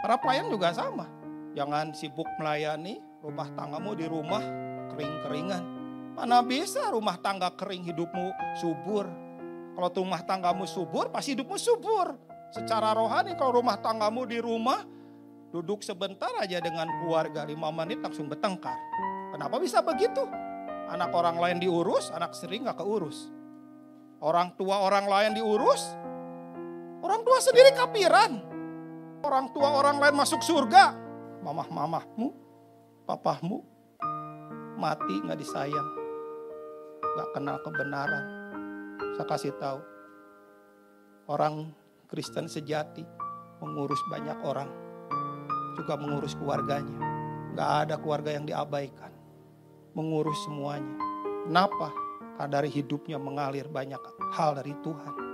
Para pelayan juga sama. Jangan sibuk melayani rumah tanggamu di rumah kering-keringan. Mana bisa rumah tangga kering hidupmu subur. Kalau rumah tanggamu subur, pasti hidupmu subur. Secara rohani kalau rumah tanggamu di rumah, duduk sebentar aja dengan keluarga, lima menit langsung bertengkar. Kenapa bisa begitu? Anak orang lain diurus, anak sering gak keurus. Orang tua orang lain diurus, orang tua sendiri kapiran. Orang tua orang lain masuk surga, mamah-mamahmu, papahmu mati gak disayang, gak kenal kebenaran. Saya kasih tahu, orang Kristen sejati mengurus banyak orang, juga mengurus keluarganya. Gak ada keluarga yang diabaikan, mengurus semuanya. Kenapa? Karena dari hidupnya mengalir banyak hal dari Tuhan.